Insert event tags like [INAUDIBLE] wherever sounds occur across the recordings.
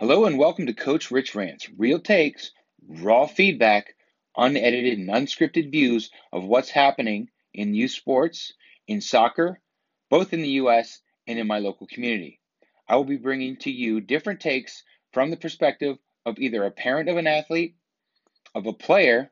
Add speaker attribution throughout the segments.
Speaker 1: Hello and welcome to Coach Rich Rants, real takes, raw feedback, unedited and unscripted views of what's happening in youth sports, in soccer, both in the US and in my local community. I will be bringing to you different takes from the perspective of either a parent of an athlete, of a player,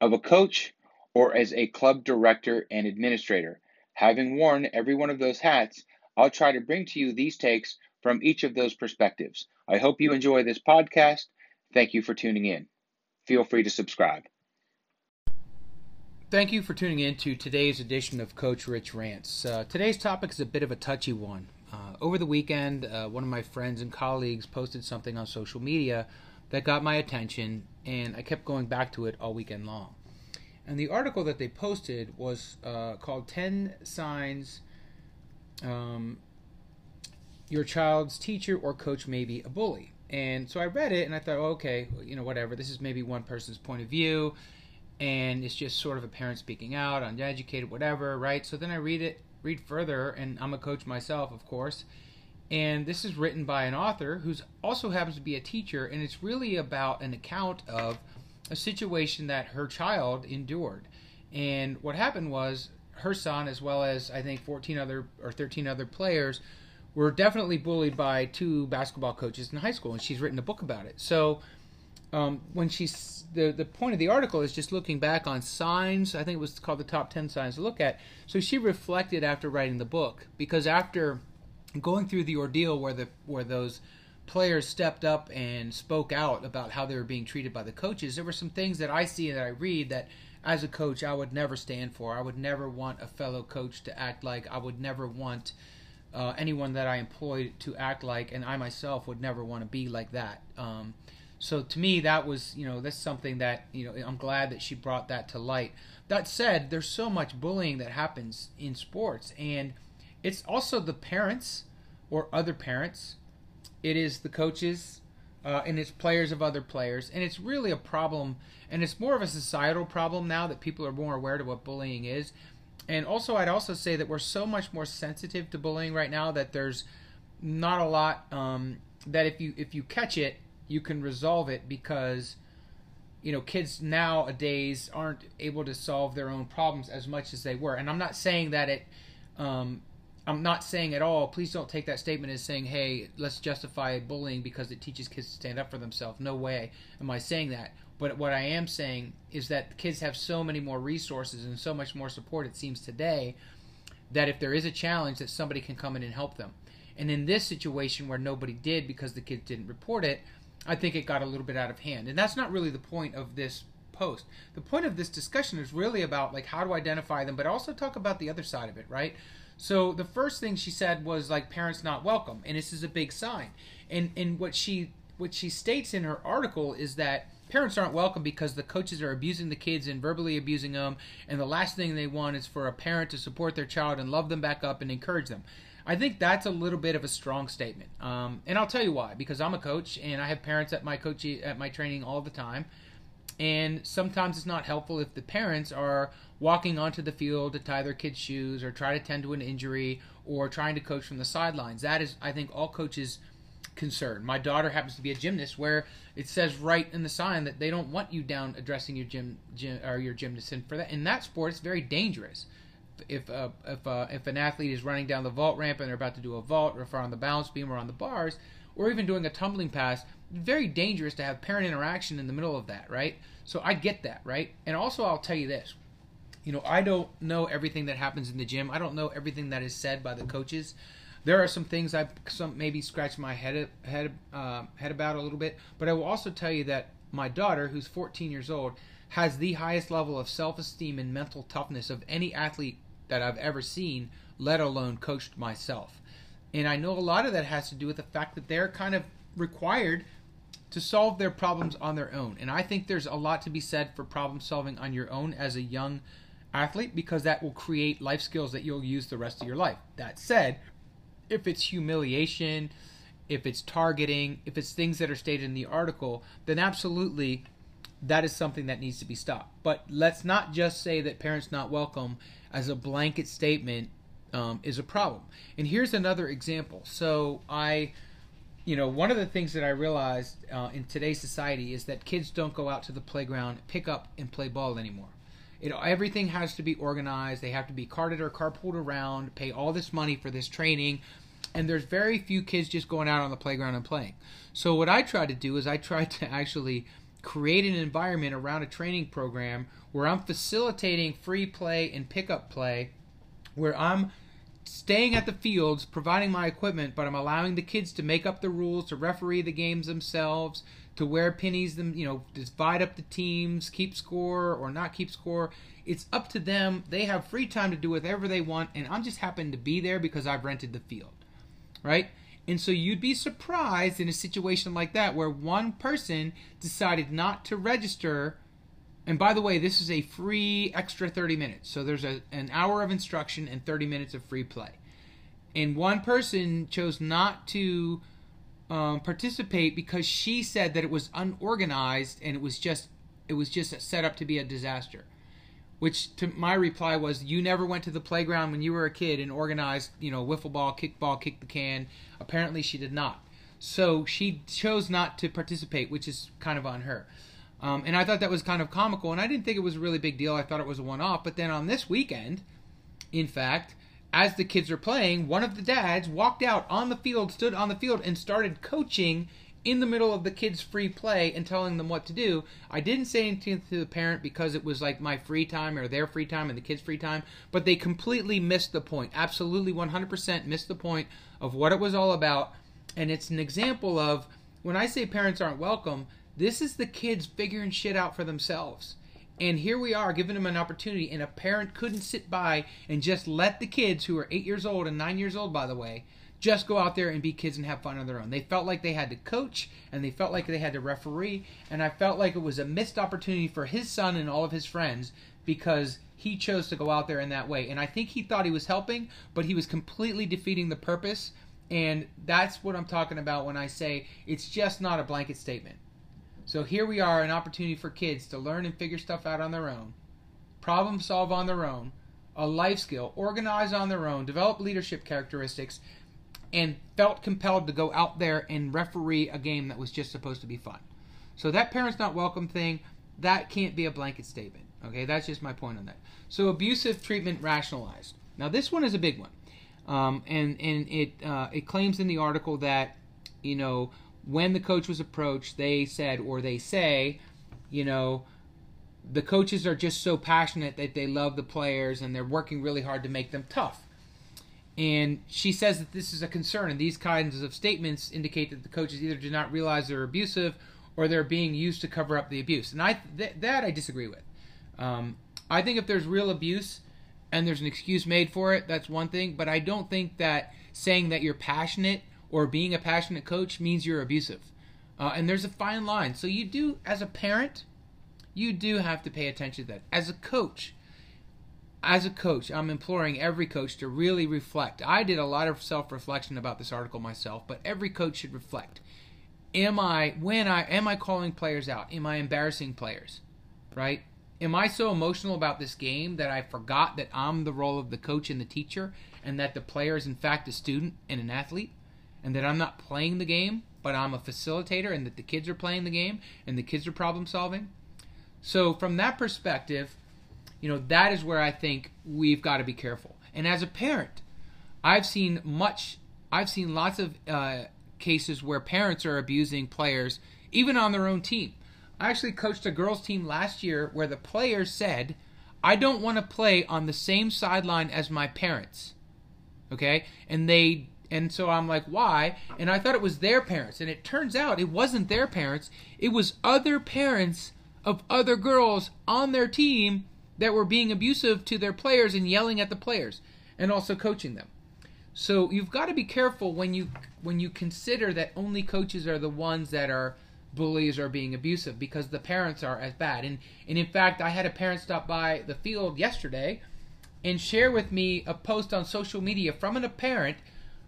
Speaker 1: of a coach, or as a club director and administrator. Having worn every one of those hats, I'll try to bring to you these takes from each of those perspectives. I hope you enjoy this podcast. Thank you for tuning in. Feel free to subscribe.
Speaker 2: Thank you for tuning in to today's edition of Coach Rich Rants. Uh, today's topic is a bit of a touchy one. Uh, over the weekend, uh, one of my friends and colleagues posted something on social media that got my attention, and I kept going back to it all weekend long. And the article that they posted was uh, called 10 Signs um, your child's teacher or coach may be a bully. And so I read it and I thought, oh, okay, you know, whatever. This is maybe one person's point of view, and it's just sort of a parent speaking out, uneducated, whatever, right? So then I read it, read further, and I'm a coach myself, of course. And this is written by an author who also happens to be a teacher, and it's really about an account of a situation that her child endured. And what happened was her son, as well as I think 14 other or 13 other players, were definitely bullied by two basketball coaches in high school, and she's written a book about it. So um, when she's the the point of the article is just looking back on signs. I think it was called the top ten signs to look at. So she reflected after writing the book because after going through the ordeal where the where those players stepped up and spoke out about how they were being treated by the coaches, there were some things that I see and that I read that as a coach I would never stand for. I would never want a fellow coach to act like I would never want uh, anyone that I employed to act like, and I myself would never want to be like that. Um, so to me, that was you know that's something that you know I'm glad that she brought that to light. That said, there's so much bullying that happens in sports, and it's also the parents or other parents. It is the coaches, uh, and it's players of other players, and it's really a problem. And it's more of a societal problem now that people are more aware of what bullying is and also I'd also say that we're so much more sensitive to bullying right now that there's not a lot um, that if you if you catch it you can resolve it because you know kids nowadays aren't able to solve their own problems as much as they were. And i'm not saying that it um, i'm not saying at all please don't take that statement as saying hey let's justify bullying because it teaches kids to stand up for themselves. No way am i saying that but what I am saying is that kids have so many more resources and so much more support, it seems today, that if there is a challenge, that somebody can come in and help them. And in this situation where nobody did because the kids didn't report it, I think it got a little bit out of hand. And that's not really the point of this post. The point of this discussion is really about like how to identify them, but also talk about the other side of it, right? So the first thing she said was like parents not welcome, and this is a big sign. And and what she what she states in her article is that parents aren't welcome because the coaches are abusing the kids and verbally abusing them and the last thing they want is for a parent to support their child and love them back up and encourage them. I think that's a little bit of a strong statement. Um, and i'll tell you why because i'm a coach and i have parents at my coach at my training all the time. And sometimes it's not helpful if the parents are walking onto the field to tie their kids shoes or try to tend to an injury or trying to coach from the sidelines. That is i think all coaches concern. My daughter happens to be a gymnast, where it says right in the sign that they don't want you down addressing your gym, gym or your gymnast. And for that, in that sport, it's very dangerous. If uh, if uh, if an athlete is running down the vault ramp and they're about to do a vault, or if they're on the balance beam or on the bars, or even doing a tumbling pass, very dangerous to have parent interaction in the middle of that, right? So I get that, right? And also, I'll tell you this. You know, I don't know everything that happens in the gym. I don't know everything that is said by the coaches there are some things I've some maybe scratched my head head uh, head about a little bit, but I will also tell you that my daughter, who's 14 years old, has the highest level of self-esteem and mental toughness of any athlete that I've ever seen, let alone coached myself. And I know a lot of that has to do with the fact that they're kind of required to solve their problems on their own. And I think there's a lot to be said for problem solving on your own as a young athlete because that will create life skills that you'll use the rest of your life. That said, if it's humiliation, if it's targeting, if it's things that are stated in the article, then absolutely that is something that needs to be stopped. But let's not just say that parents not welcome as a blanket statement um, is a problem. And here's another example. So I you know, one of the things that I realized uh, in today's society is that kids don't go out to the playground, pick up, and play ball anymore. Know, everything has to be organized. They have to be carted or carpooled around, pay all this money for this training, and there's very few kids just going out on the playground and playing. So what I tried to do is I tried to [LAUGHS] actually create an environment around a training program where I'm facilitating free play and pickup play, where I'm staying at the fields, providing my equipment, but I'm allowing the kids to make up the rules, to referee the games themselves, to wear pennies, them you know, divide up the teams, keep score or not keep score. It's up to them. They have free time to do whatever they want, and I'm just happen to be there because I've rented the field, right? And so you'd be surprised in a situation like that where one person decided not to register. And by the way, this is a free extra 30 minutes. So there's a, an hour of instruction and 30 minutes of free play. And one person chose not to um, participate because she said that it was unorganized and it was just it was just set up to be a disaster. Which to my reply was you never went to the playground when you were a kid and organized you know wiffle ball kickball kick the can. Apparently she did not. So she chose not to participate which is kind of on her. Um, and i thought that was kind of comical and i didn't think it was a really big deal. I thought it was a one-off. But then on this weekend in fact as the kids were playing one of the dads walked out on the field stood on the field and started coaching in the middle of the kids' free play and telling them what to do. I didn't say anything to the parent because it was like my free time or their free time and the kids' free time, but they completely missed the point. Absolutely 100% missed the point of what it was all about. And it's an example of when I say parents aren't welcome, this is the kids figuring shit out for themselves. And here we are giving them an opportunity, and a parent couldn't sit by and just let the kids, who are eight years old and nine years old, by the way, just go out there and be kids and have fun on their own. They felt like they had to coach and they felt like they had to referee, and I felt like it was a missed opportunity for his son and all of his friends because he chose to go out there in that way. And I think he thought he was helping, but he was completely defeating the purpose. And that's what I'm talking about when I say it's just not a blanket statement. So here we are, an opportunity for kids to learn and figure stuff out on their own, problem solve on their own, a life skill, organize on their own, develop leadership characteristics, and felt compelled to go out there and referee a game that was just supposed to be fun. So that parents not welcome thing, that can't be a blanket statement. Okay, that's just my point on that. So abusive treatment rationalized. Now this one is a big one, um, and and it uh, it claims in the article that you know when the coach was approached, they said or they say, you know, the coaches are just so passionate that they love the players and they're working really hard to make them tough. And she says that this is a concern, and these kinds of statements indicate that the coaches either do not realize they're abusive or they're being used to cover up the abuse. And I th- that I disagree with. Um, I think if there's real abuse and there's an excuse made for it, that's one thing. But I don't think that saying that you're passionate or being a passionate coach means you're abusive. Uh, and there's a fine line. So you do, as a parent, you do have to pay attention to that. As a coach, as a coach, I'm imploring every coach to really reflect. I did a lot of self-reflection about this article myself, but every coach should reflect. Am I when I am I calling players out? Am I embarrassing players? Right? Am I so emotional about this game that I forgot that I'm the role of the coach and the teacher and that the player is in fact a student and an athlete and that I'm not playing the game, but I'm a facilitator and that the kids are playing the game and the kids are problem solving? So from that perspective, you know, that is where I think we've got to be careful. And as a parent, I've seen much, I've seen lots of uh, cases where parents are abusing players, even on their own team. I actually coached a girls' team last year where the players said, I don't want to play on the same sideline as my parents. Okay? And they and so I'm like, why? And I thought it was their parents. And it turns out it wasn't their parents. It was other parents of other girls on their team that were being abusive to their players and yelling at the players and also coaching them. So you've got to be careful when you when you consider that only coaches are the ones that are bullies or being abusive because the parents are as bad. And and in fact, I had a parent stop by the field yesterday and share with me a post on social media from a parent,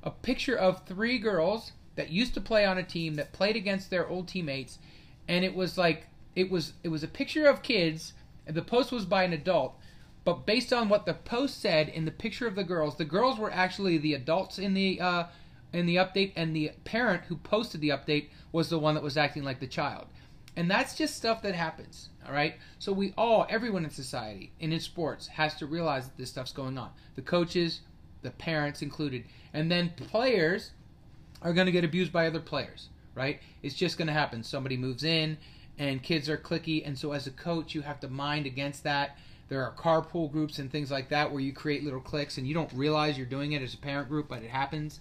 Speaker 2: a picture of three girls that used to play on a team that played against their old teammates, and it was like it was it was a picture of kids the post was by an adult, but based on what the post said in the picture of the girls, the girls were actually the adults in the uh, in the update, and the parent who posted the update was the one that was acting like the child. And that's just stuff that happens, all right? So we all, everyone in society and in sports, has to realize that this stuff's going on. The coaches, the parents included, and then players are going to get abused by other players, right? It's just going to happen. Somebody moves in, and kids are cliquey, and so as a coach, you have to mind against that. There are carpool groups and things like that where you create little cliques, and you don't realize you're doing it as a parent group, but it happens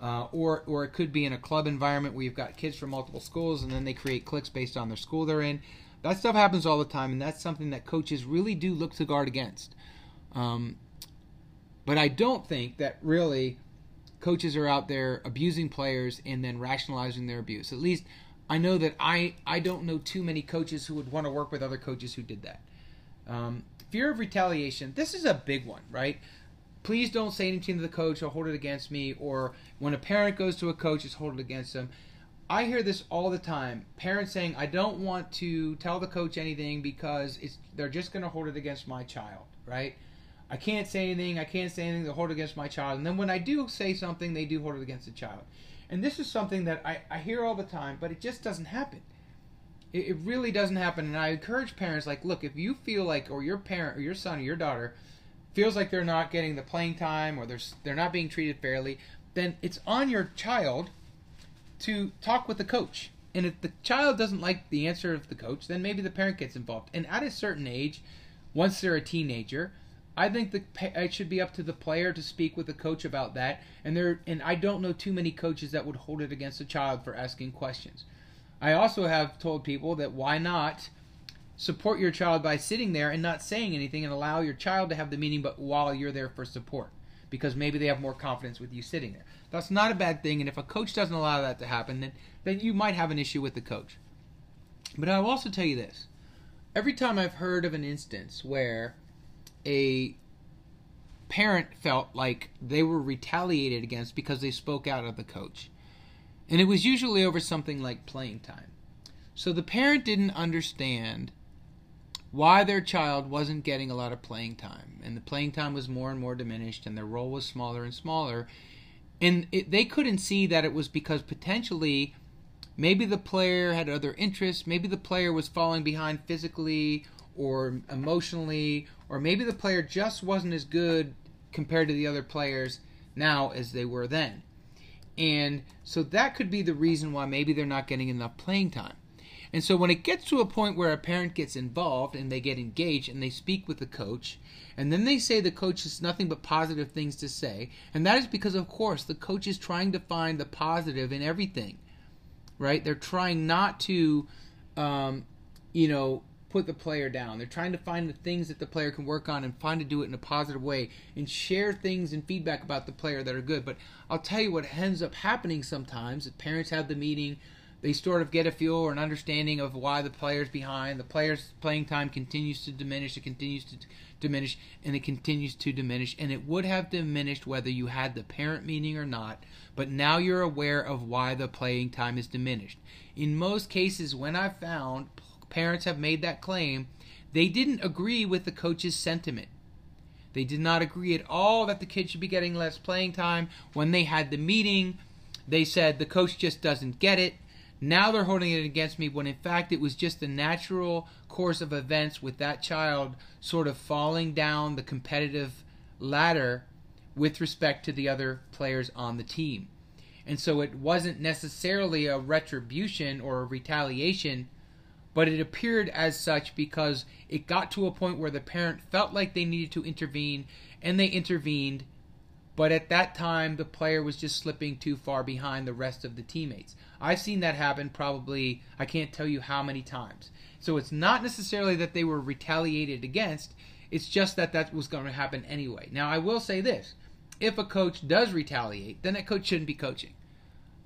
Speaker 2: uh, or or it could be in a club environment where you've got kids from multiple schools and then they create cliques based on their school they're in. That stuff happens all the time, and that's something that coaches really do look to guard against. Um, but I don't think that really coaches are out there abusing players and then rationalizing their abuse. At least I know that I I don't know too many coaches who would want to work with other coaches who did that. Um, fear of retaliation. This is a big one, right? please don't say anything to the coach or hold it against me. Or when a parent goes to a coach, it's hold it against them. I hear this all the time. Parents saying, "I don't want to tell the coach anything because it's they're just going to hold it against my child." Right? I can't say anything. I can't say anything. They hold against my child. And then when I do say something, they do hold it against the child. And this is something that I, I hear all the time, but it just doesn't happen. It, it really doesn't happen. And I encourage parents, like, look, if you feel like, or your parent, or your son, or your daughter feels like they're not getting the playing time or they're they're not being treated fairly, then it's on your child to talk with the coach. And if the child doesn't like the answer of the coach, then maybe the parent gets involved. And at a certain age, once they're a teenager, I think the it should be up to the player to speak with the coach about that. And there, and I don't know too many coaches that would hold it against a child for asking questions. I also have told people that why not support your child by sitting there and not saying anything and allow your child to have the meeting but while you're there for support because maybe they have more confidence with you sitting there that's not a bad thing and if a coach doesn't allow that to happen then then you might have an issue with the coach but i'll also tell you this every time i've heard of an instance where a parent felt like they were retaliated against because they spoke out at the coach and it was usually over something like playing time so the parent didn't understand why their child wasn't getting a lot of playing time. And the playing time was more and more diminished, and their role was smaller and smaller. And it, they couldn't see that it was because potentially maybe the player had other interests, maybe the player was falling behind physically or emotionally, or maybe the player just wasn't as good compared to the other players now as they were then. And so that could be the reason why maybe they're not getting enough playing time. And so when it gets to a point where a parent gets involved and they get engaged and they speak with the coach, and then they say the coach has nothing but positive things to say, and that is because, of course, the coach is trying to find the positive in everything, right? They're trying not to, um, you know, put the player down. They're trying to find the things that the player can work on and find to do it in a positive way and share things and feedback about the player that are good. But I'll tell you what ends up happening sometimes. Parents have the meeting they sort of get a feel or an understanding of why the player's behind. The player's playing time continues to diminish. It continues to diminish, and it continues to diminish. And it would have diminished whether you had the parent meeting or not. But now you're aware of why the playing time is diminished. In most cases, when I've found parents have made that claim, they didn't agree with the coach's sentiment. They did not agree at all that the kid should be getting less playing time. When they had the meeting, they said the coach just doesn't get it now they're holding it against me when in fact it was just the natural course of events with that child sort of falling down the competitive ladder with respect to the other players on the team. And so it wasn't necessarily a retribution or a retaliation, but it appeared as such because it got to a point where the parent felt like they needed to intervene and they intervened but at that time, the player was just slipping too far behind the rest of the teammates. I've seen that happen probably, I can't tell you how many times. So it's not necessarily that they were retaliated against, it's just that that was going to happen anyway. Now, I will say this if a coach does retaliate, then that coach shouldn't be coaching.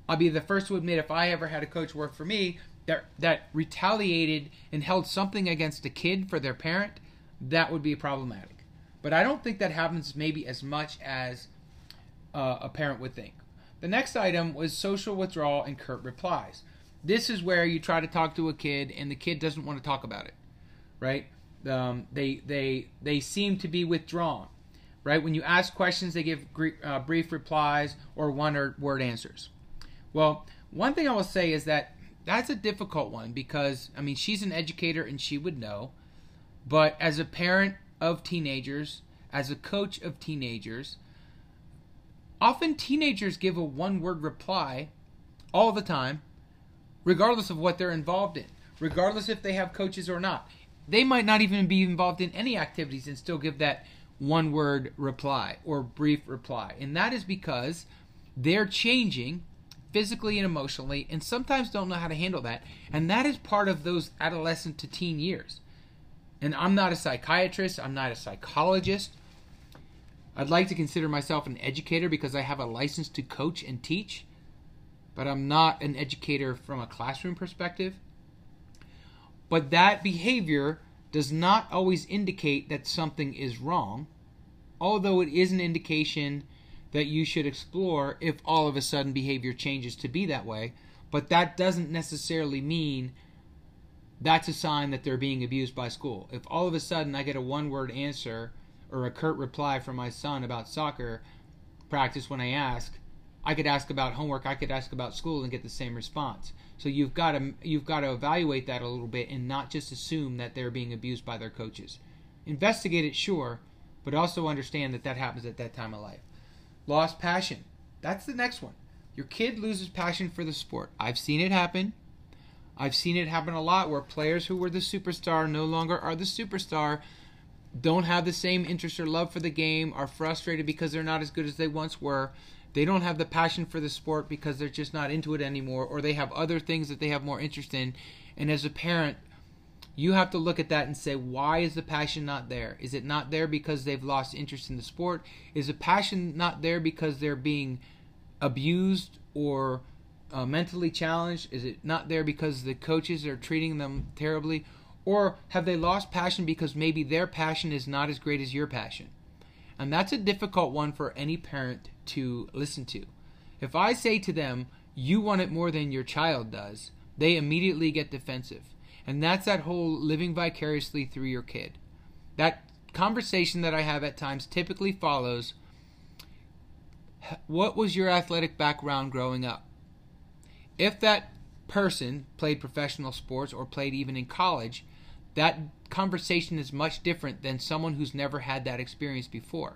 Speaker 2: I'll be the first to admit if I ever had a coach work for me that, that retaliated and held something against a kid for their parent, that would be problematic. But I don't think that happens maybe as much as uh, a parent would think. The next item was social withdrawal and curt replies. This is where you try to talk to a kid and the kid doesn't want to talk about it, right? Um, they they they seem to be withdrawn. right? When you ask questions, they give uh, brief replies or one or word answers. Well, one thing I will say is that that's a difficult one because, I mean, she's an educator and she would know. But as a parent of teenagers, as a coach of teenagers, often teenagers give a one word reply all the time, regardless of what they're involved in, regardless if they have coaches or not. They might not even be involved in any activities and still give that one word reply or brief reply. And that is because they're changing physically and emotionally and sometimes don't know how to handle that. And that is part of those adolescent to teen years. And I'm not a psychiatrist, I'm not a psychologist. I'd like to consider myself an educator because I have a license to coach and teach, but I'm not an educator from a classroom perspective. But that behavior does not always indicate that something is wrong, although it is an indication that you should explore if all of a sudden behavior changes to be that way. But that doesn't necessarily mean that's a sign that they're being abused by school. If all of a sudden I get a one word answer or a curt reply from my son about soccer practice when I ask, I could ask about homework, I could ask about school and get the same response. So you've got to you've got to evaluate that a little bit and not just assume that they're being abused by their coaches. Investigate it, sure, but also understand that that happens at that time of life. Lost passion. That's the next one. Your kid loses passion for the sport. I've seen it happen. I've seen it happen a lot where players who were the superstar no longer are the superstar, don't have the same interest or love for the game, are frustrated because they're not as good as they once were. They don't have the passion for the sport because they're just not into it anymore, or they have other things that they have more interest in. And as a parent, you have to look at that and say, why is the passion not there? Is it not there because they've lost interest in the sport? Is the passion not there because they're being abused or uh, mentally challenged? Is it not there because the coaches are treating them terribly? Or have they lost passion because maybe their passion is not as great as your passion? And that's a difficult one for any parent to listen to. If I say to them, you want it more than your child does, they immediately get defensive. And that's that whole living vicariously through your kid. That conversation that I have at times typically follows what was your athletic background growing up? if that person played professional sports or played even in college, that conversation is much different than someone who's never had that experience before.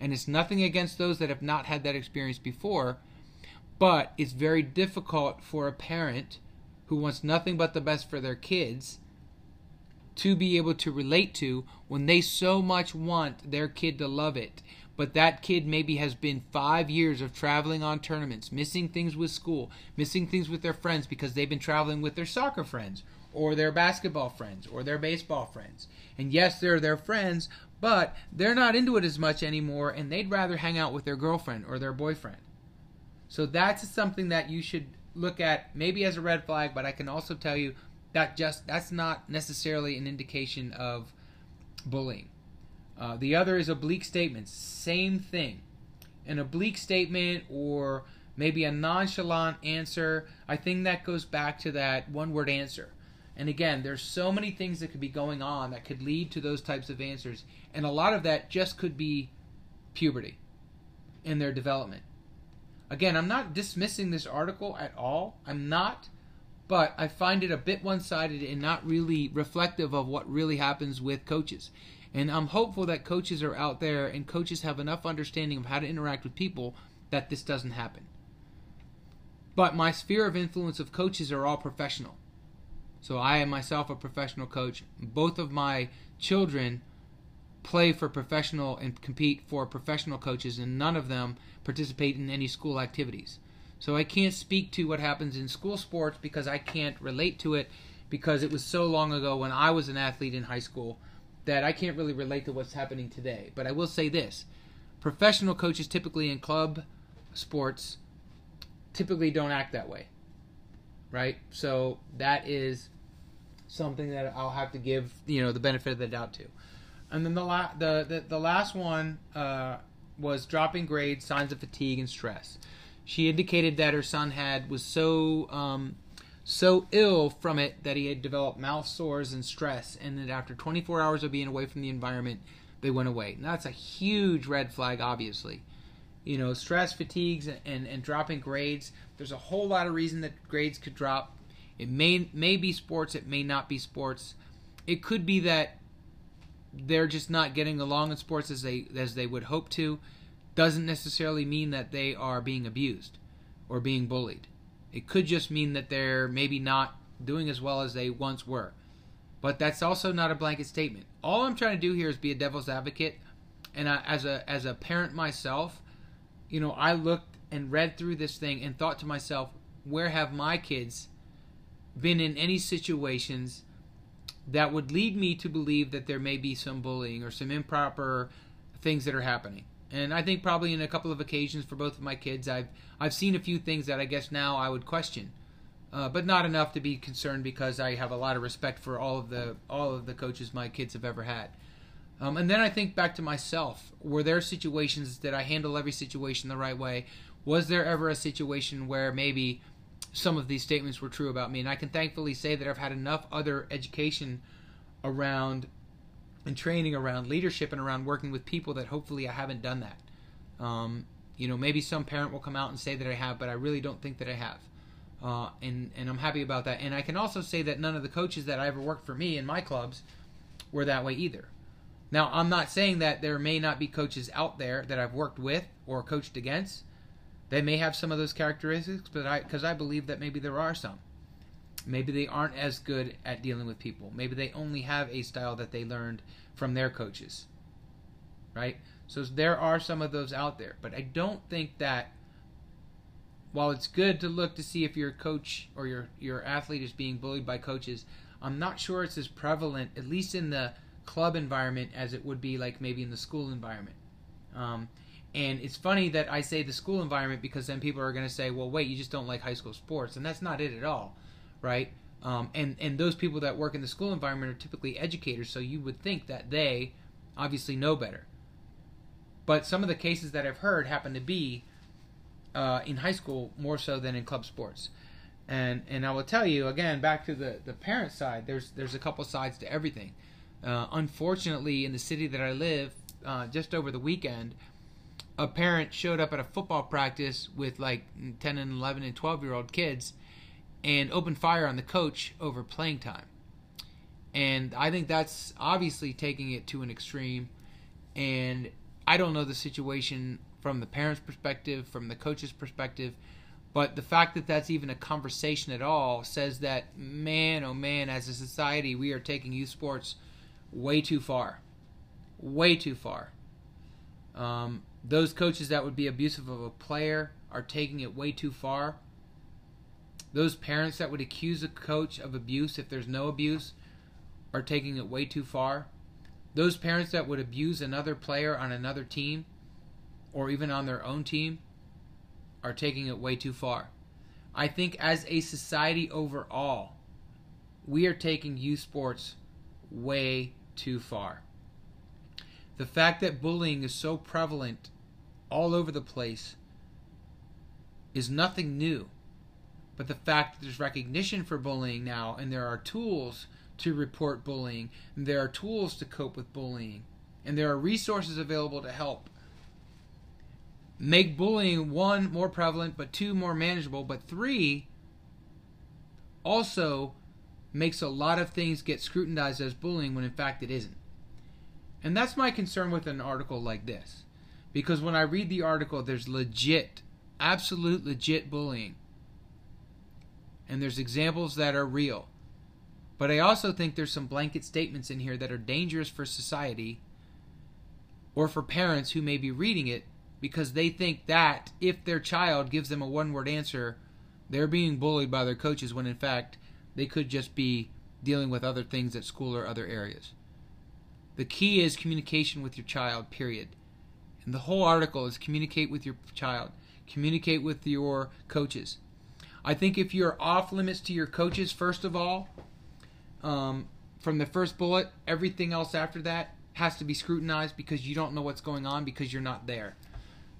Speaker 2: And it's nothing against those that have not had that experience before, but it's very difficult for a parent who wants nothing but the best for their kids to be able to relate to when they so much want their kid to love it but that kid maybe has been five years of traveling on tournaments, missing things with school, missing things with their friends because they've been traveling with their soccer friends or their basketball friends or their baseball friends. And yes, they're their friends, but they're not into it as much anymore and they'd rather hang out with their girlfriend or their boyfriend. So that's something that you should look at maybe as a red flag, but I can also tell you that just that's not necessarily an indication of bullying. Uh, the other is oblique statements. Same thing. An oblique statement or maybe a nonchalant answer. I think that goes back to that one word answer. And again, there's so many things that could be going on that could lead to those types of answers. And a lot of that just could be puberty in their development. Again, I'm not dismissing this article at all. I'm not. But I find it a bit one sided and not really reflective of what really happens with coaches. And I'm hopeful that coaches are out there and coaches have enough understanding of how to interact with people that this doesn't happen. But my sphere of influence of coaches are all professional. So I am myself a professional coach. Both of my children play for professional and compete for professional coaches, and none of them participate in any school activities. So I can't speak to what happens in school sports because I can't relate to it because it was so long ago when I was an athlete in high school that I can't really relate to what's happening today. But I will say this professional coaches, typically in club sports, typically don't act that way. Right? So that is something that I'll have to give you know the benefit of the doubt to. And then the la- the, the, the last one uh, was dropping grades, signs of fatigue and stress. She indicated that her son had was so um, so ill from it that he had developed mouth sores and stress, and that after 24 hours of being away from the environment, they went away. Now, that's a huge red flag, obviously. You know, stress, fatigues, and, and dropping grades. There's a whole lot of reason that grades could drop. It may may be sports. It may not be sports. It could be that they're just not getting along in sports as they as they would hope to. Doesn't necessarily mean that they are being abused or being bullied. It could just mean that they're maybe not doing as well as they once were. But that's also not a blanket statement. All I'm trying to do here is be a devil's advocate. And I, as a as a parent myself, you know, I looked and read through this thing and thought to myself, where have my kids been in any situations that would lead me to believe that there may be some bullying or some improper things that are happening? And I think probably in a couple of occasions for both of my kids, I've I've seen a few things that I guess now I would question, uh, but not enough to be concerned because I have a lot of respect for all of the all of the coaches my kids have ever had. Um, and then I think back to myself. Were there situations that I handle every situation the right way? Was there ever a situation where maybe some of these statements were true about me? And I can thankfully say that I've had enough other education around and training around leadership and around working with people that hopefully I haven't done that. Um, you know, maybe some parent will come out and say that I have, but I really don't think that I have. Uh, and and I'm happy about that. And I can also say that none of the coaches that I ever worked for me in my clubs were that way either. Now, I'm not saying that there may not be coaches out there that I've worked with or coached against. They may have some of those characteristics, but I because I believe that maybe there are some. Maybe they aren't as good at dealing with people. Maybe they only have a style that they learned from their coaches. Right? So there are some of those out there, but I don't think that while it's good to look to see if your coach or your your athlete is being bullied by coaches, I'm not sure it's as prevalent, at least in the club environment, as it would be like maybe in the school environment. Um, and it's funny that I say the school environment because then people are going to say, "Well, wait, you just don't like high school sports," and that's not it at all right? Um, and and those people that work in the school environment are typically educators, so you would think that they obviously know better. But some of the cases that I've heard happen to be uh, in high school more so than in club sports. And and I will tell you again, back to the the parent side. There's there's a couple sides to everything. Uh, unfortunately, in the city that I live, uh, just over the weekend, a parent showed up at a football practice with like 10 and 11 and 12 year old kids and opened fire on the coach over playing time. And I think that's obviously taking it to an extreme. And I don't know the situation from the parents' perspective, from the coach's perspective, but the fact that that's even a conversation at all says that, man, oh man, as a society, we are taking youth sports way too far. Way too far. Um, those coaches that would be abusive of a player are taking it way too far. Those parents that would accuse a coach of abuse if there's no abuse are taking it way too far. Those parents that would abuse another player on another team or even on their own team are taking it way too far. I think as a society overall, we are taking youth sports way too far. The fact that bullying is so prevalent all over the place is nothing new. But the fact that there's recognition for bullying now, and there are tools to report bullying, and there are tools to cope with bullying, and there are resources available to help make bullying one more prevalent, but two more manageable, but three also makes a lot of things get scrutinized as bullying when in fact it isn't. And that's my concern with an article like this. Because when I read the article, there's legit, absolute legit bullying and there's examples that are real. But I also think there's some blanket statements in here that are dangerous for society or for parents who may be reading it because they think that if their child gives them a one word answer, they're being bullied by their coaches when in fact they could just be dealing with other things at school or other areas. The key is communication with your child, period. And the whole article is communicate with your child, communicate with your coaches. I think if you're off limits to your coaches, first of all, um, from the first bullet, everything else after that has to be scrutinized because you don't know what's going on because you're not there.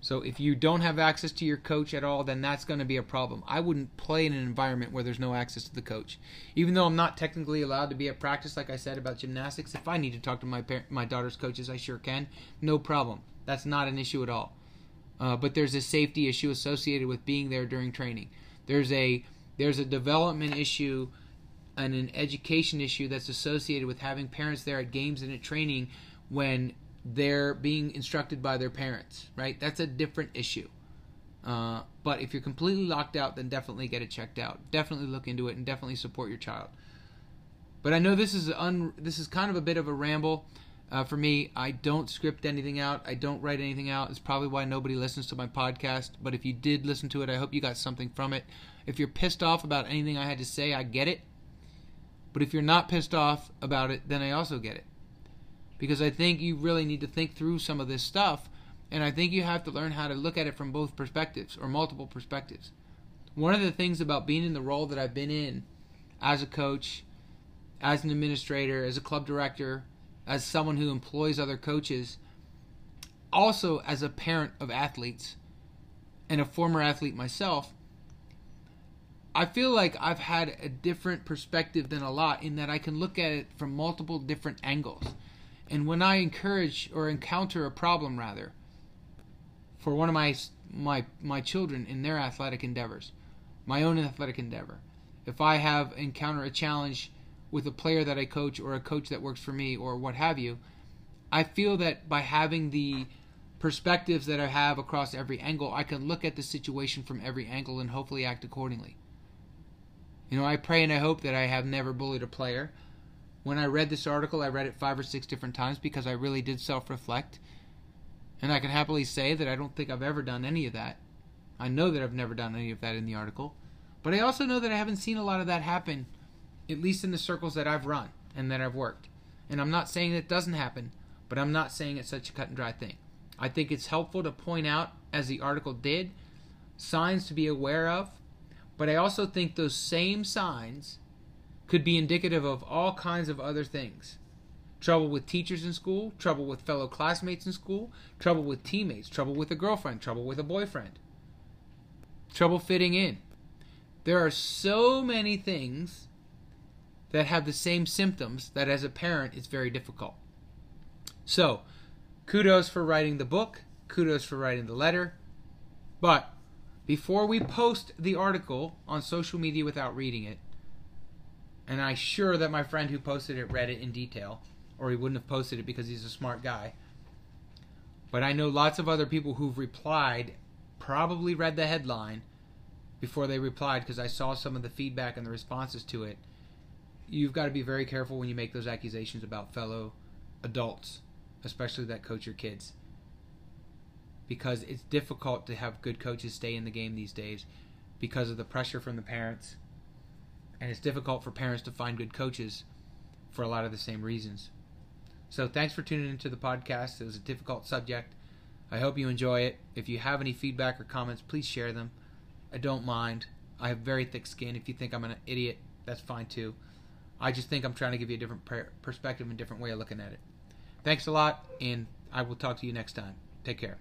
Speaker 2: So if you don't have access to your coach at all, then that's going to be a problem. I wouldn't play in an environment where there's no access to the coach. Even though I'm not technically allowed to be at practice, like I said about gymnastics, if I need to talk to my par- my daughter's coaches, I sure can. No problem. That's not an issue at all. Uh, but there's a safety issue associated with being there during training. There's a there's a development issue and an education issue that's associated with having parents there at games and at training when they're being instructed by their parents, right? That's a different issue. Uh, but if you're completely locked out, then definitely get it checked out. Definitely look into it and definitely support your child. But I know this is un, this is kind of a bit of a ramble uh, for me. I don't script anything out. I don't write anything out. It's probably why nobody listens to my podcast. But if you did listen to it, I hope you got something from it. If you're pissed off about anything I had to say, I get it. But if you're not pissed off about it, then I also get it because I think you really need to think through some of this stuff. And I think you have to learn how to look at it from both perspectives or multiple perspectives. One of the things about being in the role that I've been in as a coach, as an administrator, as a club director, as someone who employs other coaches, also as a parent of athletes and a former athlete myself, I feel like I've had a different perspective than a lot in that I can look at it from multiple different angles. And when I encourage or encounter a problem, rather, for one of my my my children in their athletic endeavors, my own athletic endeavor, if I have encounter a challenge with a player that I coach or a coach that works for me or what have you, I feel that by having the perspectives that I have across every angle, I can look at the situation from every angle and hopefully act accordingly. You know, I pray and I hope that I have never bullied a player. When I read this article, I read it five or six different times because I really did self reflect. And I can happily say that I don't think I've ever done any of that. I know that I've never done any of that in the article. But I also know that I haven't seen a lot of that happen, at least in the circles that I've run and that I've worked. And I'm not saying it doesn't happen, but I'm not saying it's such a cut and dry thing. I think it's helpful to point out, as the article did, signs to be aware of, but I also think those same signs could be indicative of all kinds of other things trouble with teachers in school, trouble with fellow classmates in school, trouble with teammates, trouble with a girlfriend, trouble with a boyfriend, trouble fitting in. There are so many things that have the same symptoms that as a parent it's very difficult. So, kudos for writing the book, kudos for writing the letter, but before we post the article on social media without reading it, and I'm sure that my friend who posted it read it in detail, or he wouldn't have posted it because he's a smart guy. But I know lots of other people who've replied probably read the headline before they replied because I saw some of the feedback and the responses to it. You've got to be very careful when you make those accusations about fellow adults, especially that coach your kids. Because it's difficult to have good coaches stay in the game these days because of the pressure from the parents and it's difficult for parents to find good coaches for a lot of the same reasons. So thanks for tuning into the podcast. It was a difficult subject. I hope you enjoy it. If you have any feedback or comments, please share them. I don't mind. I have very thick skin. If you think I'm an idiot, that's fine too. I just think I'm trying to give you a different perspective and different way of looking at it. Thanks a lot, and I will talk to you next time. Take care.